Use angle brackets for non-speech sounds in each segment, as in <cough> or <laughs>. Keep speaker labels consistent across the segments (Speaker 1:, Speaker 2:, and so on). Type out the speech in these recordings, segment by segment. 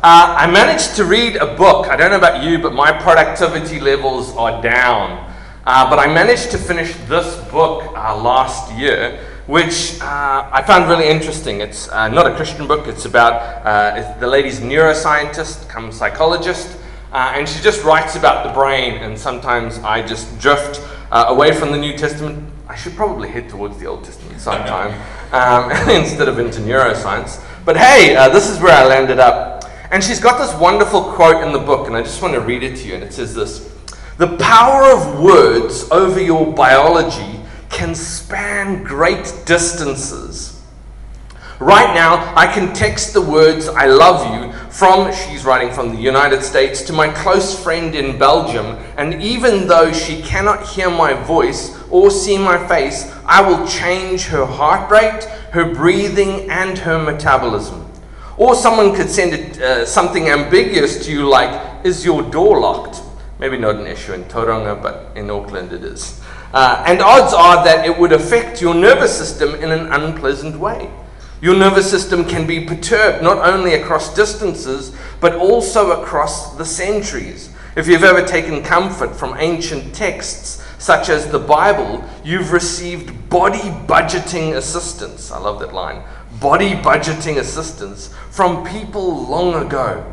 Speaker 1: Uh, I managed to read a book. I don't know about you, but my productivity levels are down. Uh, but I managed to finish this book uh, last year, which uh, I found really interesting. It's uh, not a Christian book, it's about uh, it's, the lady's neuroscientist, come psychologist, and she just writes about the brain. And sometimes I just drift away from the New Testament. I should probably head towards the Old Testament sometime um, <laughs> instead of into neuroscience. But hey, this is where I landed up. And she's got this wonderful quote in the book, and I just want to read it to you. And it says this The power of words over your biology can span great distances. Right now, I can text the words I love you from, she's writing from the United States, to my close friend in Belgium, and even though she cannot hear my voice or see my face, I will change her heart rate, her breathing, and her metabolism. Or someone could send it, uh, something ambiguous to you like, Is your door locked? Maybe not an issue in Tauranga, but in Auckland it is. Uh, and odds are that it would affect your nervous system in an unpleasant way. Your nervous system can be perturbed not only across distances, but also across the centuries. If you've ever taken comfort from ancient texts, such as the Bible, you've received body budgeting assistance. I love that line body budgeting assistance from people long ago.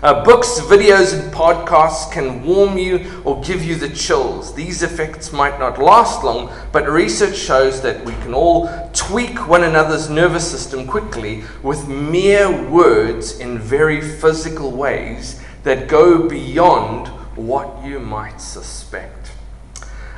Speaker 1: Uh, books, videos, and podcasts can warm you or give you the chills. These effects might not last long, but research shows that we can all tweak one another's nervous system quickly with mere words in very physical ways that go beyond what you might suspect.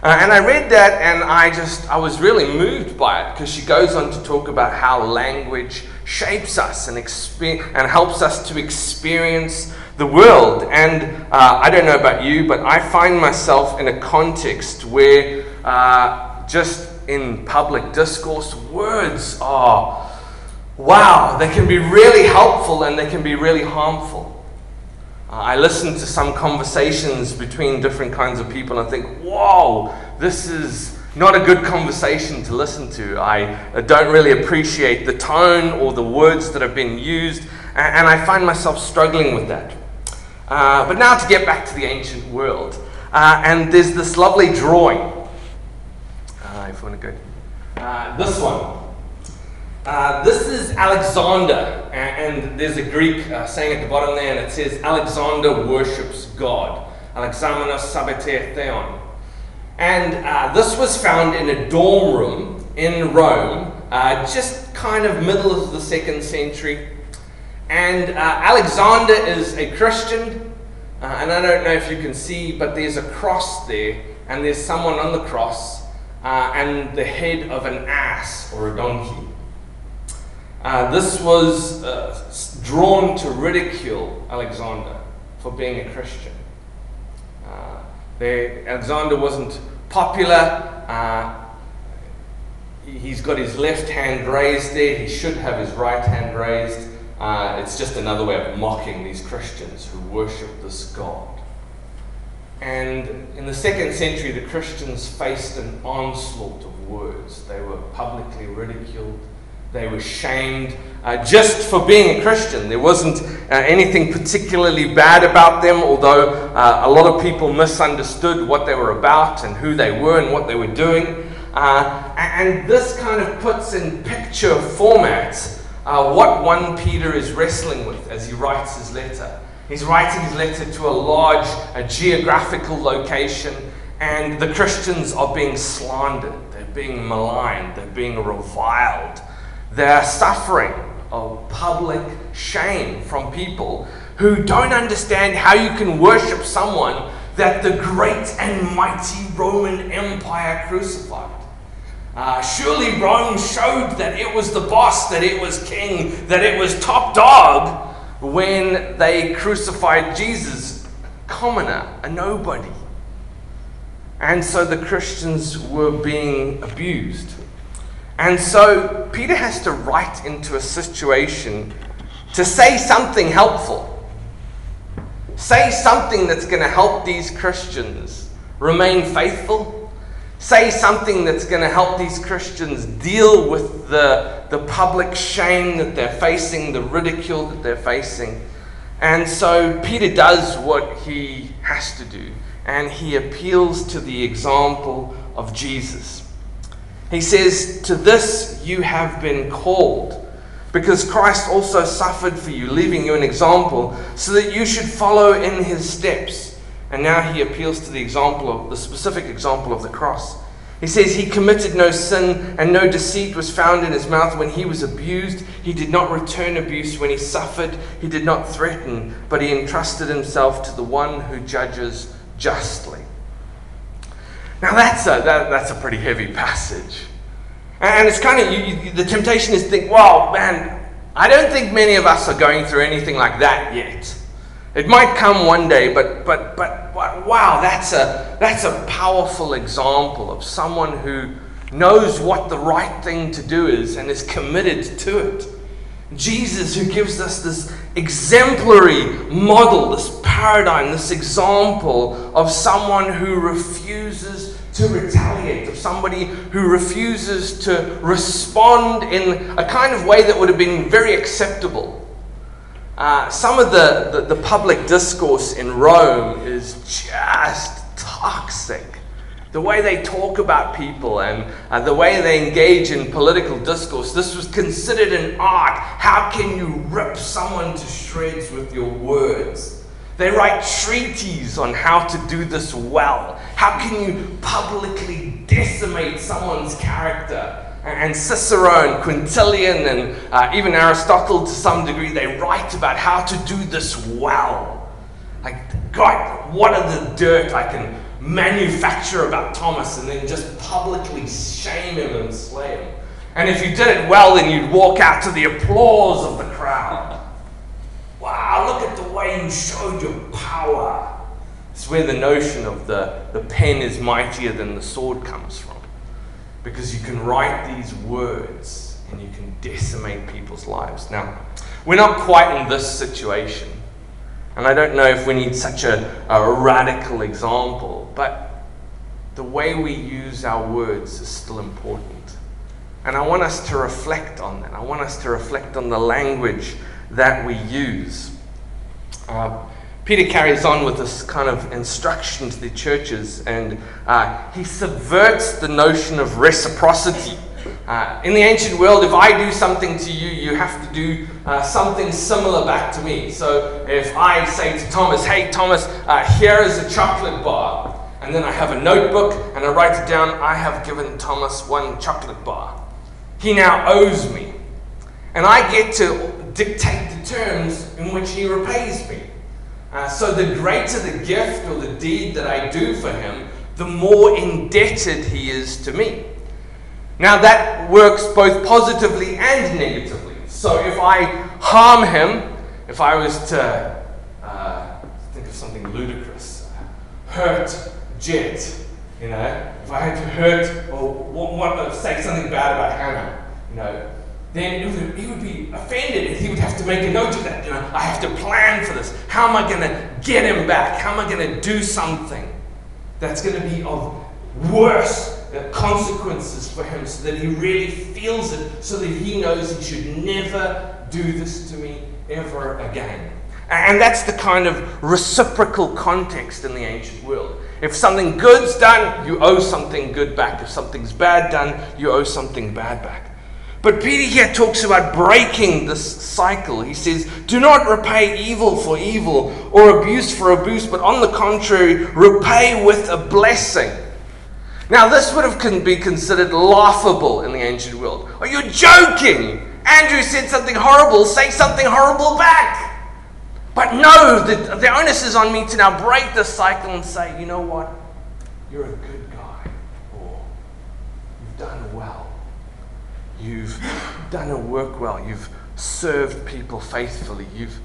Speaker 1: Uh, and I read that and I just, I was really moved by it because she goes on to talk about how language shapes us and, and helps us to experience the world. And uh, I don't know about you, but I find myself in a context where uh, just in public discourse, words are, wow, they can be really helpful and they can be really harmful. Uh, I listen to some conversations between different kinds of people and think, whoa, this is not a good conversation to listen to. I don't really appreciate the tone or the words that have been used, and, I find myself struggling with that. Uh, but now to get back to the ancient world. Uh, and there's this lovely drawing. Uh, if you want to go. Uh, this one. Uh, this is Alexander, and, and there's a Greek uh, saying at the bottom there, and it says, Alexander worships God. Alexamenos sebete theon. And uh, this was found in a dorm room in Rome, uh, just kind of middle of the second century. And uh, Alexander is a Christian, and I don't know if you can see, but there's a cross there, and there's someone on the cross, and the head of an ass or a donkey. Uh, this was uh, drawn to ridicule Alexander for being a Christian. Uh, they, Alexander wasn't popular. Uh, he's got his left hand raised there. He should have his right hand raised. Uh, it's just another way of mocking these Christians who worship this God. And in the second century, the Christians faced an onslaught of words. They were publicly ridiculed they were shamed uh, just for being a Christian. There wasn't uh, anything particularly bad about them, although uh, a lot of people misunderstood what they were about and who they were and what they were doing. Uh, and this kind of puts in picture format uh, what 1 Peter is wrestling with as he writes his letter. He's writing his letter to a large a geographical location, and the Christians are being slandered, they're being maligned, they're being reviled. They're suffering of public shame from people who don't understand how you can worship someone that the great and mighty Roman Empire crucified. Uh, surely Rome showed that it was the boss, that it was king, that it was top dog when they crucified Jesus, a commoner, a nobody. And so the Christians were being abused. And so Peter has to write into a situation to say something helpful. Say something that's going to help these Christians remain faithful, say something that's going to help these Christians deal with the, the public shame that they're facing, the ridicule that they're facing. And so Peter does what he has to do, and he appeals to the example of Jesus. He says, To this you have been called, because Christ also suffered for you, leaving you an example, so that you should follow in his steps. And now he appeals to the example of the specific example of the cross. He says he committed no sin and no deceit was found in his mouth when he was abused. He did not return abuse when he suffered. He did not threaten, but he entrusted himself to the one who judges justly. Now that's a, that, that's a pretty heavy passage. And it's kind of, you, you, the temptation is to think, well, man, I don't think many of us are going through anything like that yet. It might come one day, but, but, but, but wow, that's a, that's a powerful example of someone who knows what the right thing to do is and is committed to it. Jesus, who gives us this exemplary model, this paradigm, this example of someone who refuses to retaliate, of somebody who refuses to respond in a kind of way that would have been very acceptable uh, some of the, the, the, public discourse in Rome is just toxic. The way they talk about people and uh, the way they engage in political discourse, this was considered an art. How can you rip someone to shreds with your words? They write treaties on how to do this well. How can you publicly decimate someone's character? and Cicero and Quintilian and uh, even Aristotle to some degree, they write about how to do this well. Like, God, what are the dirt I can manufacture about Thomas and then just publicly shame him and slay him? And if you did it well, then you'd walk out to the applause of the crowd. Wow, look at the way you showed your power. It's where the notion of the, the pen is mightier than the sword comes from. Because you can write these words and you can decimate people's lives. Now, we're not quite in this situation. And I don't know if we need such a, a radical example, but the way we use our words is still important. And I want us to reflect on that. I want us to reflect on the language that we use. Uh, Peter carries on with this kind of instruction to the churches, and uh, he subverts the notion of reciprocity. Uh, in the ancient world, if I do something to you, you have to do uh, something similar back to me. So if I say to Thomas, hey, Thomas, uh, here is a chocolate bar, and then I have a notebook and I write it down, I have given Thomas one chocolate bar. He now owes me. And I get to dictate the terms in which he repays me. Uh, so the greater the gift or the deed that I do for him, the more indebted he is to me. Now that works both positively and negatively. So if I harm him, if I was to uh, think of something ludicrous, uh, hurt Jet, you know, if I had to hurt or what, say something bad about Hannah, you know, then would, he would be offended and he would have to make a note of that. You know, I have to plan for this. How am I going to get him back? How am I going to do something that's going to be of worse consequences for him so that he really feels it, so that he knows he should never do this to me ever again? And that's the kind of reciprocal context in the ancient world. If something good's done, you owe something good back. If something's bad done, you owe something bad back. But Peter here talks about breaking this cycle. He says, Do not repay evil for evil or abuse for abuse, but on the contrary, repay with a blessing. Now, this would have been considered laughable in the ancient world. Are you joking? Andrew said something horrible, say something horrible back. But no, the, the onus is on me to now break the cycle and say, you know what? You're a good guy, or you've done well. You've done a work well. You've served people faithfully. You've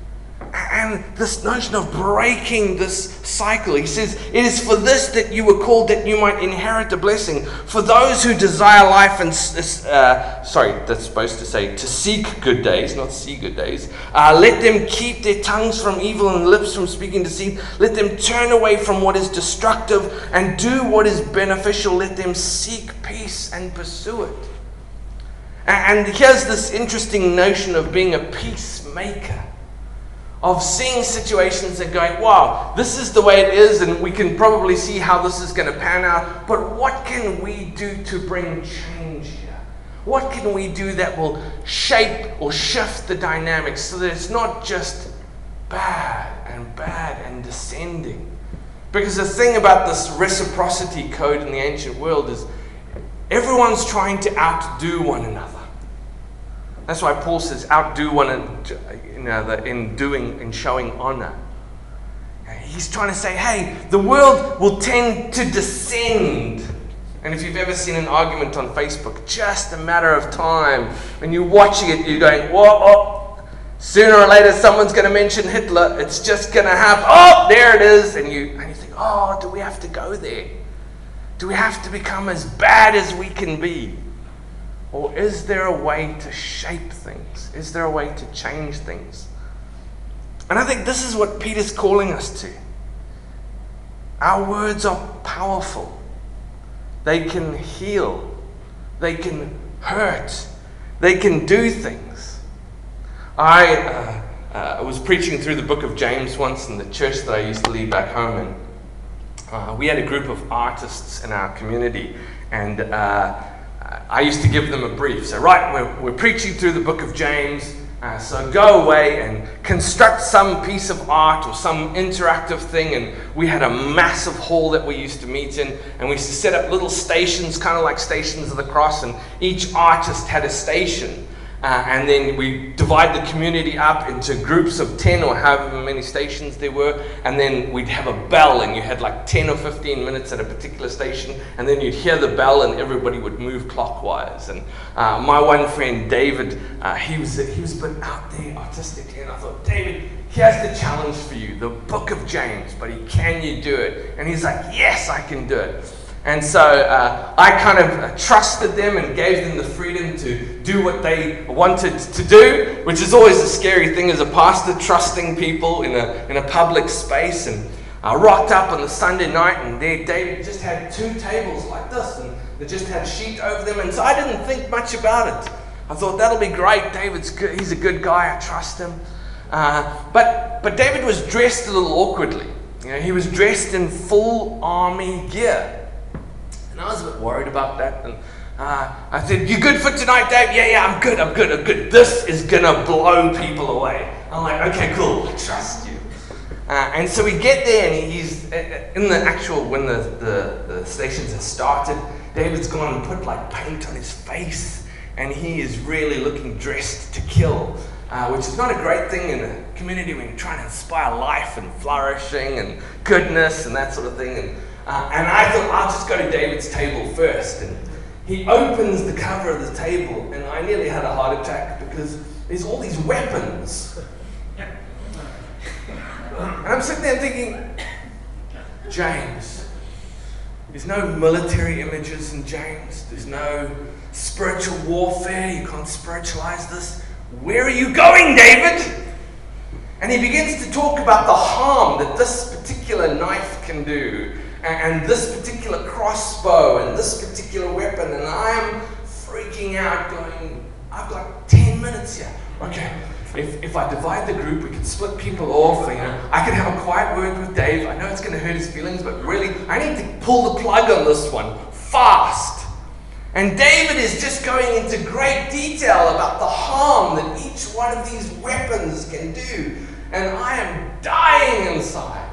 Speaker 1: and this notion of breaking this cycle. He says, It is for this that you were called, that you might inherit a blessing. For those who desire life and, uh, sorry, that's supposed to say to seek good days, not see good days. Uh, let them keep their tongues from evil and lips from speaking deceit. Let them turn away from what is destructive and do what is beneficial. Let them seek peace and pursue it. And here's this interesting notion of being a peacemaker of seeing situations and going, wow, this is the way it is, and we can probably see how this is going to pan out, but what can we do to bring change here? What can we do that will shape or shift the dynamics so that it's not just bad and bad and descending? Because the thing about this reciprocity code in the ancient world is everyone's trying to outdo one another. That's why Paul says, outdo one another in doing and showing honor. He's trying to say, hey, the world will tend to descend. And if you've ever seen an argument on Facebook, just a matter of time. When you're watching it, you're going, whoa, oh, sooner or later someone's going to mention Hitler. It's just going to happen. Oh, there it is. And you, and you think, oh, do we have to go there? Do we have to become as bad as we can be? Or is there a way to shape things? Is there a way to change things? And I think this is what Peter's calling us to. Our words are powerful, they can heal, they can hurt, they can do things. I uh, uh, was preaching through the book of James once in the church that I used to lead back home, and uh, we had a group of artists in our community, and uh, I used to give them a brief. So, right, we're, we're preaching through the book of James. Uh, so go away and construct some piece of art or some interactive thing. And we had a massive hall that we used to meet in, and we used to set up little stations, kind of like stations of the cross, and each artist had a station. Uh, and then we divide the community up into groups of 10 or however many stations there were. And then we'd have a bell, and you had like 10 or 15 minutes at a particular station. And then you'd hear the bell, and everybody would move clockwise. And uh, my one friend, David, uh, he, was, he was a bit out there artistically. And I thought, David, here's the challenge for you the book of James, buddy. Can you do it? And he's like, Yes, I can do it. And so uh, I kind of uh, trusted them and gave them the freedom to do what they wanted to do, which is always a scary thing as a pastor, trusting people in a, in a public space. And I rocked up on the Sunday night, and there David just had two tables like this, and they just had a sheet over them. And so I didn't think much about it. I thought, that'll be great. David's good. He's a good guy. I trust him. Uh, but, but David was dressed a little awkwardly. You know, he was dressed in full army gear. And I was a bit worried about that. And uh, I said, You good for tonight, Dave? Yeah, yeah, I'm good, I'm good, I'm good. This is to blow people away. I'm like, Okay, cool, I trust you. Uh, and so we get there, and he's uh, uh, in the actual, when the, the, the stations have started, David's gone and put like paint on his face, and he is really looking dressed to kill. Uh, which is not a great thing in a community when you're trying to inspire life and flourishing and goodness and that sort of thing. And uh, and I thought, I'll just go to David's table first. And he opens the cover of the table, and I nearly had a heart attack because there's all these weapons. And I'm sitting there thinking, James, there's no military images in James, there's no spiritual warfare, you can't spiritualize this. Where are you going, David? And he begins to talk about the harm that this particular knife can do and this particular crossbow and this particular weapon, and I am freaking out, going, I've got 10 minutes here. Okay, if, if I divide the group, we can split people off. You know, I can have a quiet word with Dave. I know it's going to hurt his feelings, but really, I need to pull the plug on this one fast. And David is just going into great detail about the harm that each one of these weapons can do. And I am dying inside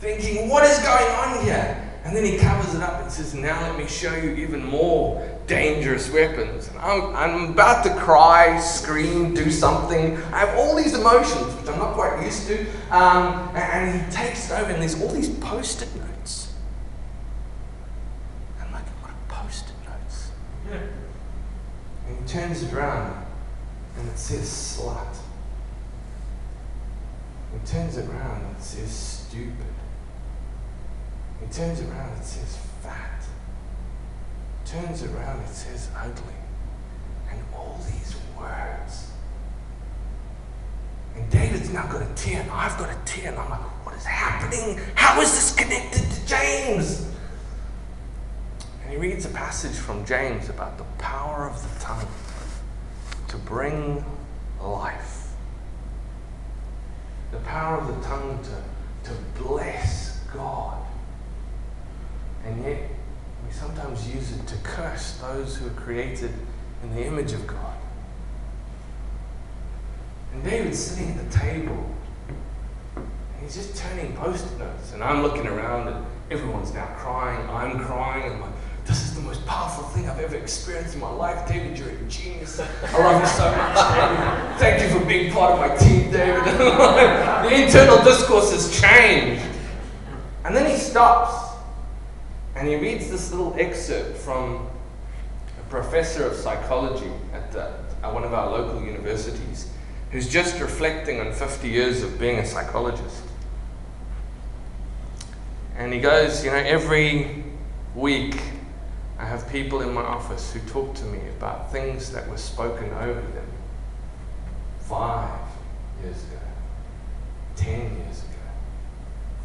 Speaker 1: thinking, what is going on here? And then he covers it up and says, Now let me show you even more dangerous weapons. And I'm, I'm about to cry, scream, do something. I have all these emotions, which I'm not quite used to. Um, and he takes it over, and there's all these post it notes. I'm like, What are post it notes? Yeah. And he turns it around, and it says slut. He turns it around and it says stupid. He turns around and it says fat. Turns around it says ugly. And all these words. And David's now got a tear, and I've got a tear, and I'm like, what is happening? How is this connected to James? And he reads a passage from James about the power of the tongue to bring life. The power of the tongue to, to bless God. And yet, we sometimes use it to curse those who are created in the image of God. And David's sitting at the table, and he's just turning post-it notes, and I'm looking around, and everyone's now crying. I'm crying. I'm like, this is the most powerful thing I've ever experienced in my life. David, you're a genius. I love you so much, David. Thank you for being part of my team, David. <laughs> the internal discourse has changed. And then he stops and he reads this little excerpt from a professor of psychology at, the, at one of our local universities who's just reflecting on 50 years of being a psychologist. And he goes, You know, every week I have people in my office who talk to me about things that were spoken over them five years ago, 10 years ago,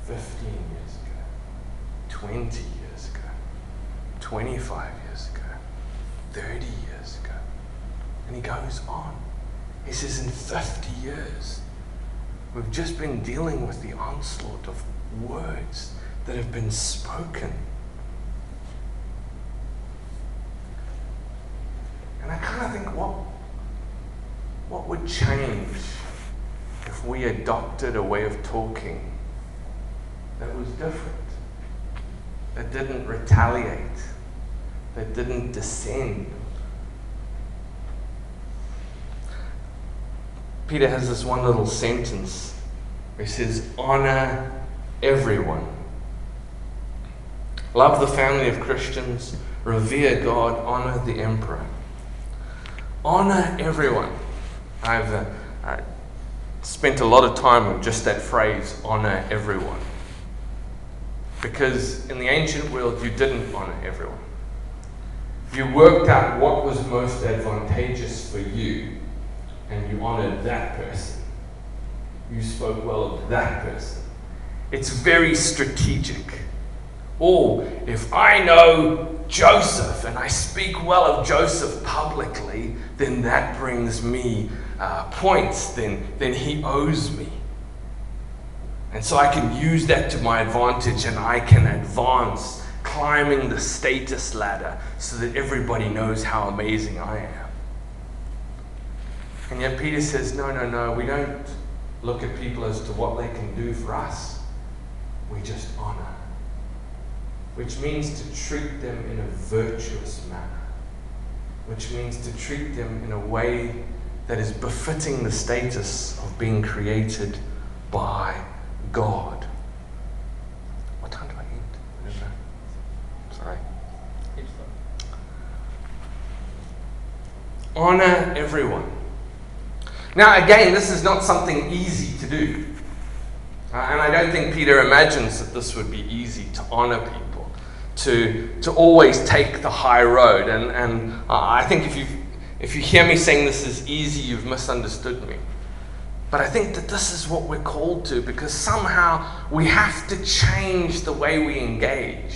Speaker 1: 15 years ago, 20 years ago, 25 years ago, 30 years ago. And he goes on. He says, in 50 years, we've just been dealing with the onslaught of words that have been spoken And I kind of think, what, what would change if we adopted a way of talking that was different, that didn't retaliate, that didn't descend? Peter has this one little sentence he says, Honor everyone. Love the family of Christians, revere God, honor the emperor. Honor everyone. I've uh, I spent a lot of time on just that phrase, honor everyone. Because in the ancient world, you didn't honor everyone. You worked out what was most advantageous for you, and you honored that person. You spoke well of that person. It's very strategic. Oh, if I know Joseph and I speak well of Joseph publicly, then that brings me uh, points, then, then he owes me. And so I can use that to my advantage and I can advance, climbing the status ladder so that everybody knows how amazing I am. And yet Peter says, no, no, no, we don't look at people as to what they can do for us, we just honor. Which means to treat them in a virtuous manner which means to treat them in a way that is befitting the status of being created by God. What time do I end? Sorry. Honor everyone. Now, again, this is not something easy to do. Uh, and I don't think Peter imagines that this would be easy to honor people to, to always take the high road. And, and uh, I think if you, if you hear me saying this is easy, you've misunderstood me. But I think that this is what we're called to because somehow we have to change the way we engage.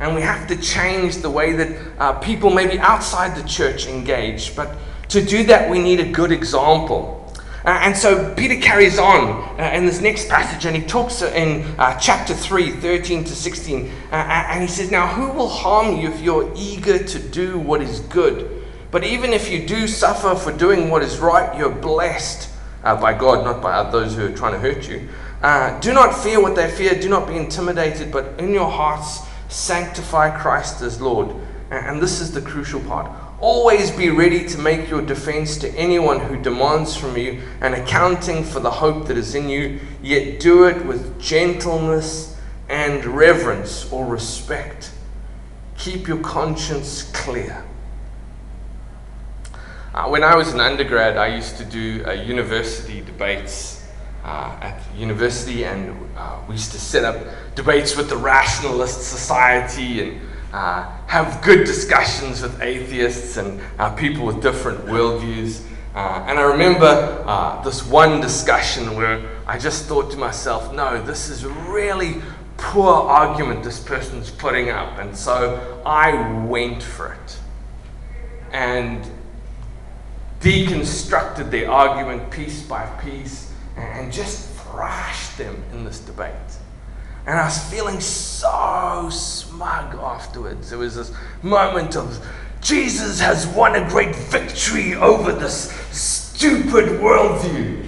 Speaker 1: And we have to change the way that uh, people, maybe outside the church, engage. But to do that, we need a good example. Uh, and so Peter carries on uh, in this next passage and he talks in uh, chapter 3, 13 to 16. Uh, uh, and he says, Now, who will harm you if you're eager to do what is good? But even if you do suffer for doing what is right, you're blessed uh, by God, not by those who are trying to hurt you. do not fear what they fear, do not be intimidated, but in your hearts sanctify Christ as Lord. And this is the crucial part Always be ready to make your defense to anyone who demands from you an accounting for the hope that is in you, yet do it with gentleness and reverence or respect. Keep your conscience clear. Uh, when I was an undergrad, I used to do uh, university debates uh, at university, and uh, we used to set up debates with the Rationalist Society and uh, have good discussions with atheists and people with different worldviews. Uh, and I remember uh, this one discussion where I just thought to myself, no, this is a really poor argument this person's putting up. And so I went for it and deconstructed the argument piece by piece and just thrashed them in this debate. And I was feeling so smug afterwards. There was this moment of Jesus has won a great victory over this stupid worldview.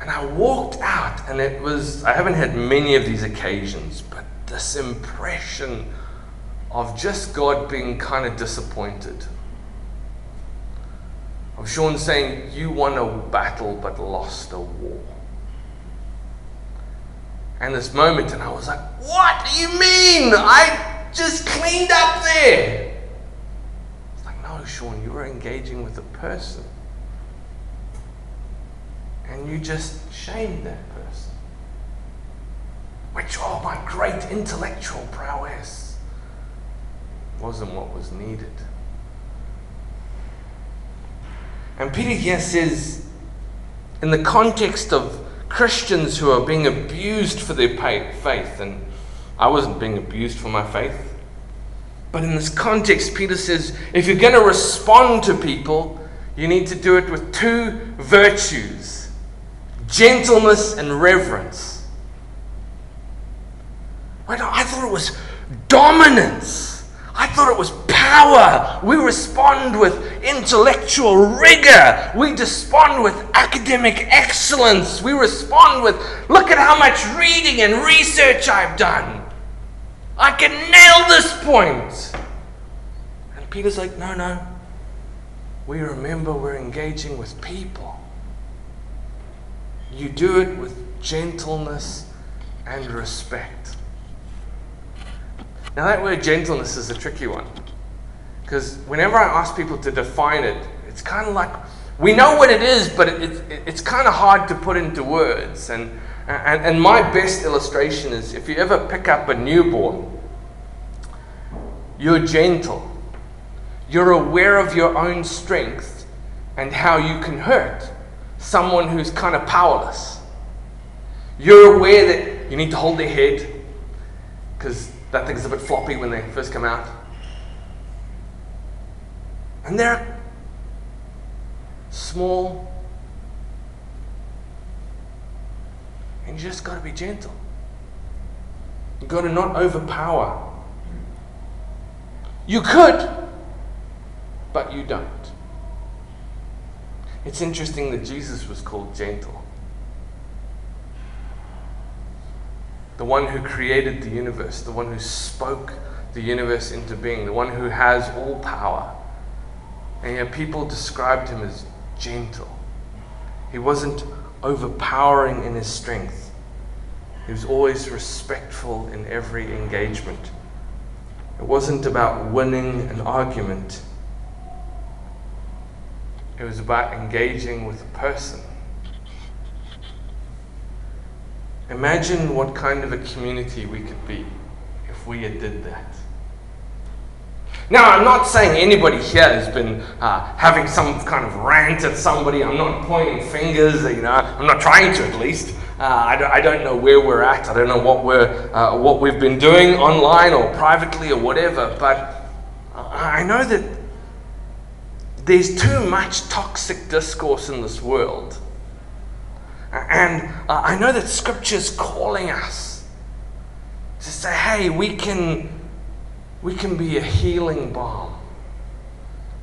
Speaker 1: And I walked out, and it was, I haven't had many of these occasions, but this impression of just God being kind of disappointed. Oh, of Sean saying, You won a battle but lost a war. And this moment, and I was like, What do you mean? I just cleaned up there. It's like, No, Sean, you were engaging with a person. And you just shamed that person. Which, oh, my great intellectual prowess wasn't what was needed. And Peter here says, in the context of Christians who are being abused for their faith, and I wasn't being abused for my faith, but in this context, Peter says, if you're going to respond to people, you need to do it with two virtues gentleness and reverence. Wait, I thought it was dominance. I thought it was power. We respond with intellectual rigor. We respond with academic excellence. We respond with, look at how much reading and research I've done. I can nail this point. And Peter's like, no, no. We remember we're engaging with people. You do it with gentleness and respect. Now, that word gentleness is a tricky one. Because whenever I ask people to define it, it's kind of like we know what it is, but it, it, it's kind of hard to put into words. And, and, and my best illustration is if you ever pick up a newborn, you're gentle, you're aware of your own strength and how you can hurt someone who's kind of powerless. You're aware that you need to hold their head because that thing's a bit floppy when they first come out. And they're small. And you just got to be gentle. You've got to not overpower. You could, but you don't. It's interesting that Jesus was called gentle. The one who created the universe, the one who spoke the universe into being, the one who has all power. And yet people described him as gentle. He wasn't overpowering in his strength, he was always respectful in every engagement. It wasn't about winning an argument. It was about engaging with a person Imagine what kind of a community we could be if we had did that. Now, I'm not saying anybody here has been uh, having some kind of rant at somebody. I'm not pointing fingers, you know. I'm not trying to, at least. Uh, I, don't, I, don't, know where we're at. I don't know what, we're, uh, what we've been doing online or privately or whatever. But I know that there's too much toxic discourse in this world and uh, I know that Scripture's calling us to say, hey, we can, we can be a healing balm.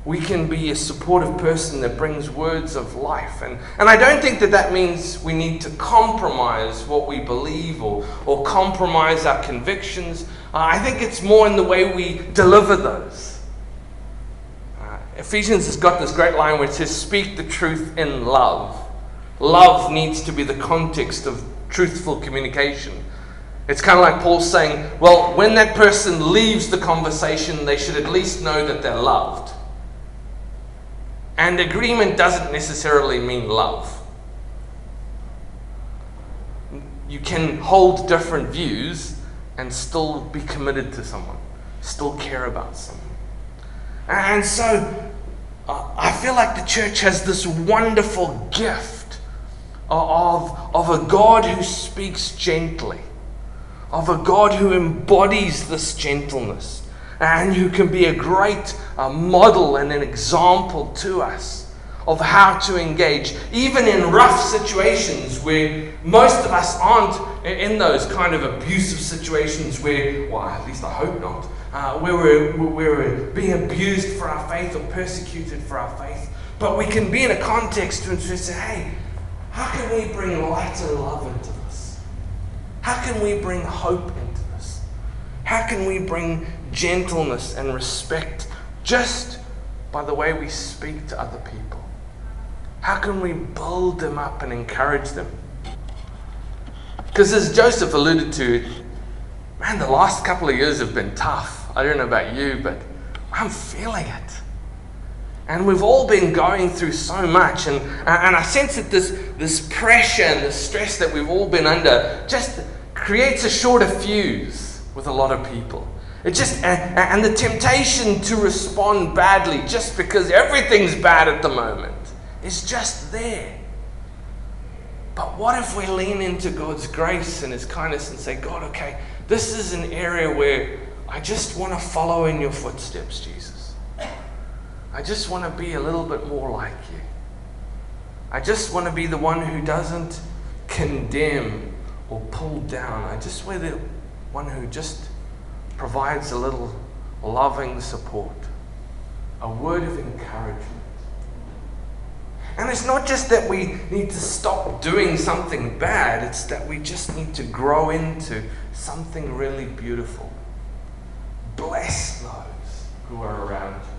Speaker 1: We can be a supportive person that brings words of life. And, and I don't think that that means we need to compromise what we believe or, or compromise our convictions. Uh, I think it's more in the way we deliver those. Uh, Ephesians has got this great line where it says, Speak the truth in love. Love needs to be the context of truthful communication. It's kind of like Paul saying, well, when that person leaves the conversation, they should at least know that they're loved. And agreement doesn't necessarily mean love. You can hold different views and still be committed to someone, still care about someone. And so I feel like the church has this wonderful gift of, of a God who speaks gently, of a God who embodies this gentleness and who can be a great uh, model and an example to us of how to engage, even in rough situations where most of us aren't in those kind of abusive situations where, well, at least I hope not, uh, where, we're, we're being abused for our faith or persecuted for our faith. But we can be in a context to say, hey, how can we bring light and love into this? How can we bring hope into this? How can we bring gentleness and respect just by the way we speak to other people? How can we build them up and encourage them? Because as Joseph alluded to, man, the last couple of years have been tough. I don't know about you, but I'm feeling it. And we've all been going through so much. And, and I sense that this, this pressure and the stress that we've all been under just creates a shorter fuse with a lot of people. It just and, and the temptation to respond badly just because everything's bad at the moment is just there. But what if we lean into God's grace and His kindness and say, God, okay, this is an area where I just want to follow in your footsteps, Jesus. I just want to be a little bit more like you. I just want to be the one who doesn't condemn or pull down. I just want the one who just provides a little loving support, a word of encouragement. And it's not just that we need to stop doing something bad, it's that we just need to grow into something really beautiful. Bless those who are around you.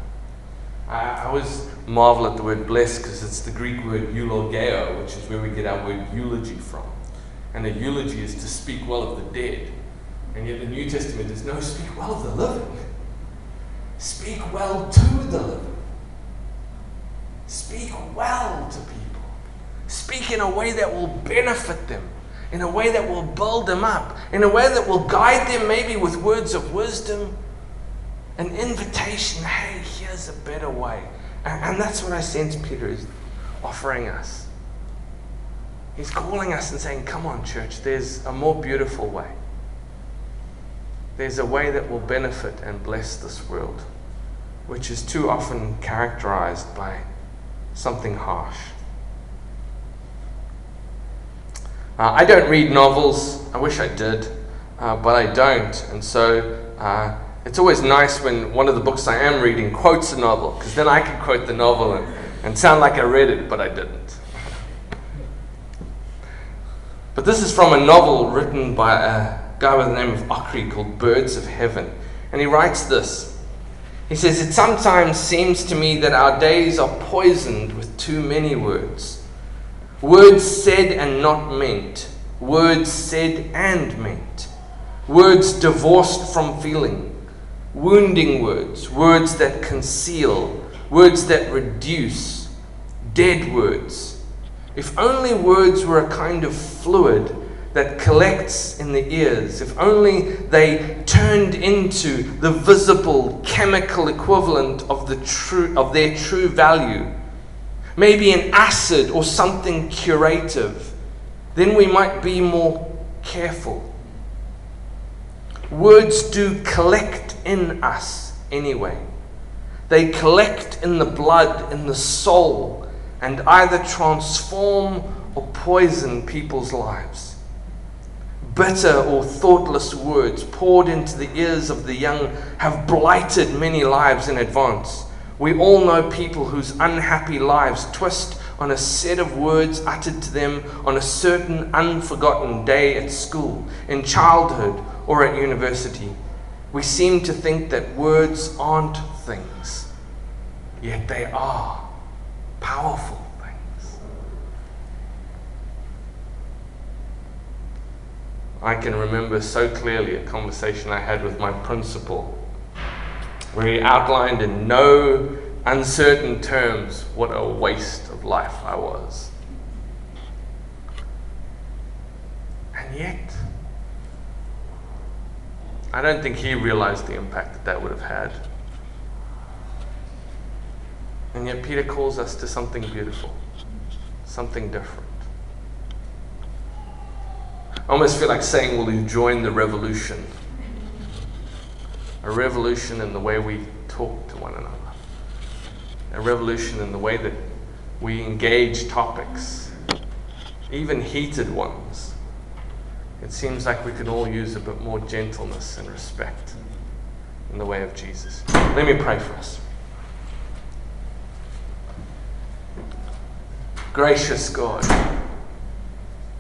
Speaker 1: I, always marvel at the word bless because it's the Greek word eulogeo, which is where we get our word eulogy from. And a eulogy is to speak well of the dead. And yet the New Testament does no speak well of the living. Speak well to the living. Speak well to people. Speak in a way that will benefit them, in a way that will build them up, in a way that will guide them, maybe with words of wisdom, an invitation hey, here's a better way. And, and that's what I sense Peter is offering us. He's calling us and saying, Come on, church, there's a more beautiful way. There's a way that will benefit and bless this world, which is too often characterized by something harsh. Uh, I don't read novels. I wish I did, uh, but I don't. And so uh, it's always nice when one of the books I am reading quotes a novel, because then I can quote the novel and, and sound like I read it, but I didn't. But this is from a novel written by a guy by the name of Okri called Birds of Heaven. And he writes this. He says, It sometimes seems to me that our days are poisoned with too many words. Words said and not meant. Words said and meant. Words divorced from feeling. Wounding words. Words that conceal. Words that reduce. Dead words. If only words were a kind of fluid that collects in the ears, if only they turned into the visible chemical equivalent of, the true, of their true value, maybe an acid or something curative, then we might be more careful. Words do collect in us anyway. They collect in the blood, in the soul, and either transform or poison people's lives bitter or thoughtless words poured into the ears of the young have blighted many lives in advance. We all know people whose unhappy lives twist on a set of words uttered to them on a certain unforgotten day at school, in childhood, or at university. We seem to think that words aren't things, yet they are powerful. Things. I can remember so clearly a conversation I had with my principal where he outlined in no uncertain terms what a waste of life I was. And yet, I don't think he realized the impact that that would have had. And yet, Peter calls us to something beautiful, something different. I almost feel like saying, Will you join the revolution? A revolution in the way we talk to one another, a revolution in the way that we engage topics, even heated ones. It seems like we can all use a bit more gentleness and respect in the way of Jesus. Let me pray for us. Gracious God,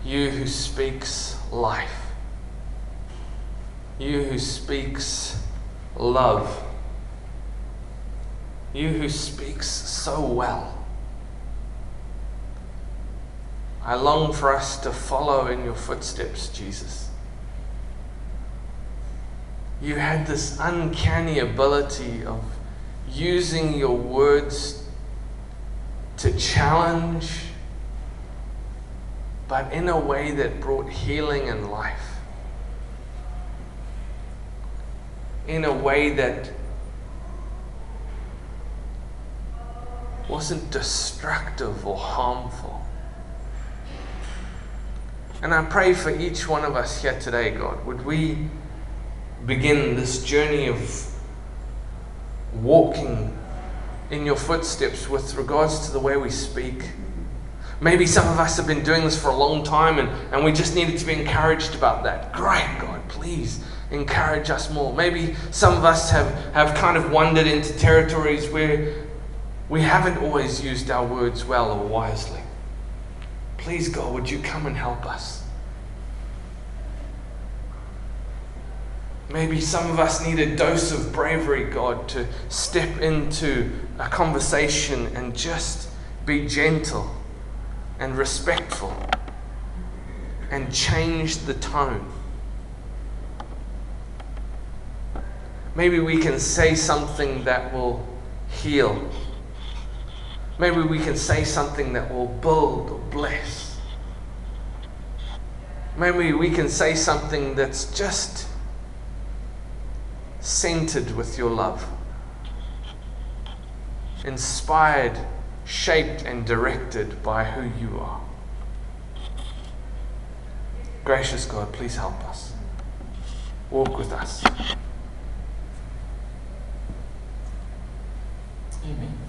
Speaker 1: you who speaks life, you who speaks love, you who speaks so well. I long for us to follow in your footsteps, Jesus. You had this uncanny ability of using your words to challenge, but in a way that brought healing and life. In a way that wasn't destructive or harmful. And I pray for each one of us here today, God, would we begin this journey of walking in your footsteps with regards to the way we speak. Maybe some of us have been doing this for a long time and, and we just needed to be encouraged about that. Great, God, please encourage us more. Maybe some of us have, have kind of wandered into territories where we haven't always used our words well or wisely. Please, God, would you come and help us? Maybe some of us need a dose of bravery, God, to step into a conversation and just be gentle and respectful and change the tone. Maybe we can say something that will heal. Maybe we can say something that will build or bless. Maybe we can say something that's just centered with your love, inspired, shaped, and directed by who you are. Gracious God, please help us. Walk with us. Amen.